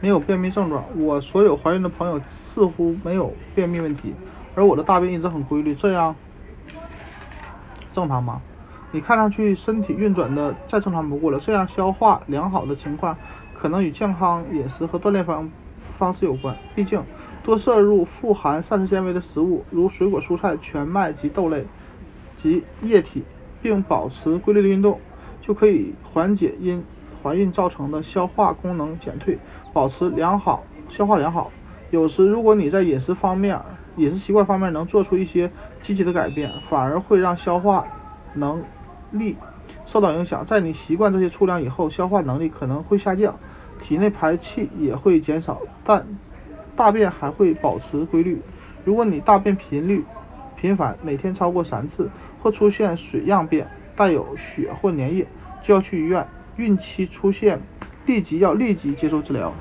没有便秘症状。我所有怀孕的朋友似乎没有便秘问题，而我的大便一直很规律，这样正常吗？你看上去身体运转的再正常不过了，这样消化良好的情况可能与健康饮食和锻炼方方式有关。毕竟，多摄入富含膳食纤维的食物，如水果、蔬菜、全麦及豆类及液体，并保持规律的运动，就可以缓解因怀孕造成的消化功能减退，保持良好消化良好。有时，如果你在饮食方面、饮食习惯方面能做出一些积极的改变，反而会让消化能力受到影响。在你习惯这些粗粮以后，消化能力可能会下降，体内排气也会减少，但大便还会保持规律。如果你大便频率频繁，每天超过三次，或出现水样便，带有血或粘液，就要去医院。孕期出现，立即要立即接受治疗。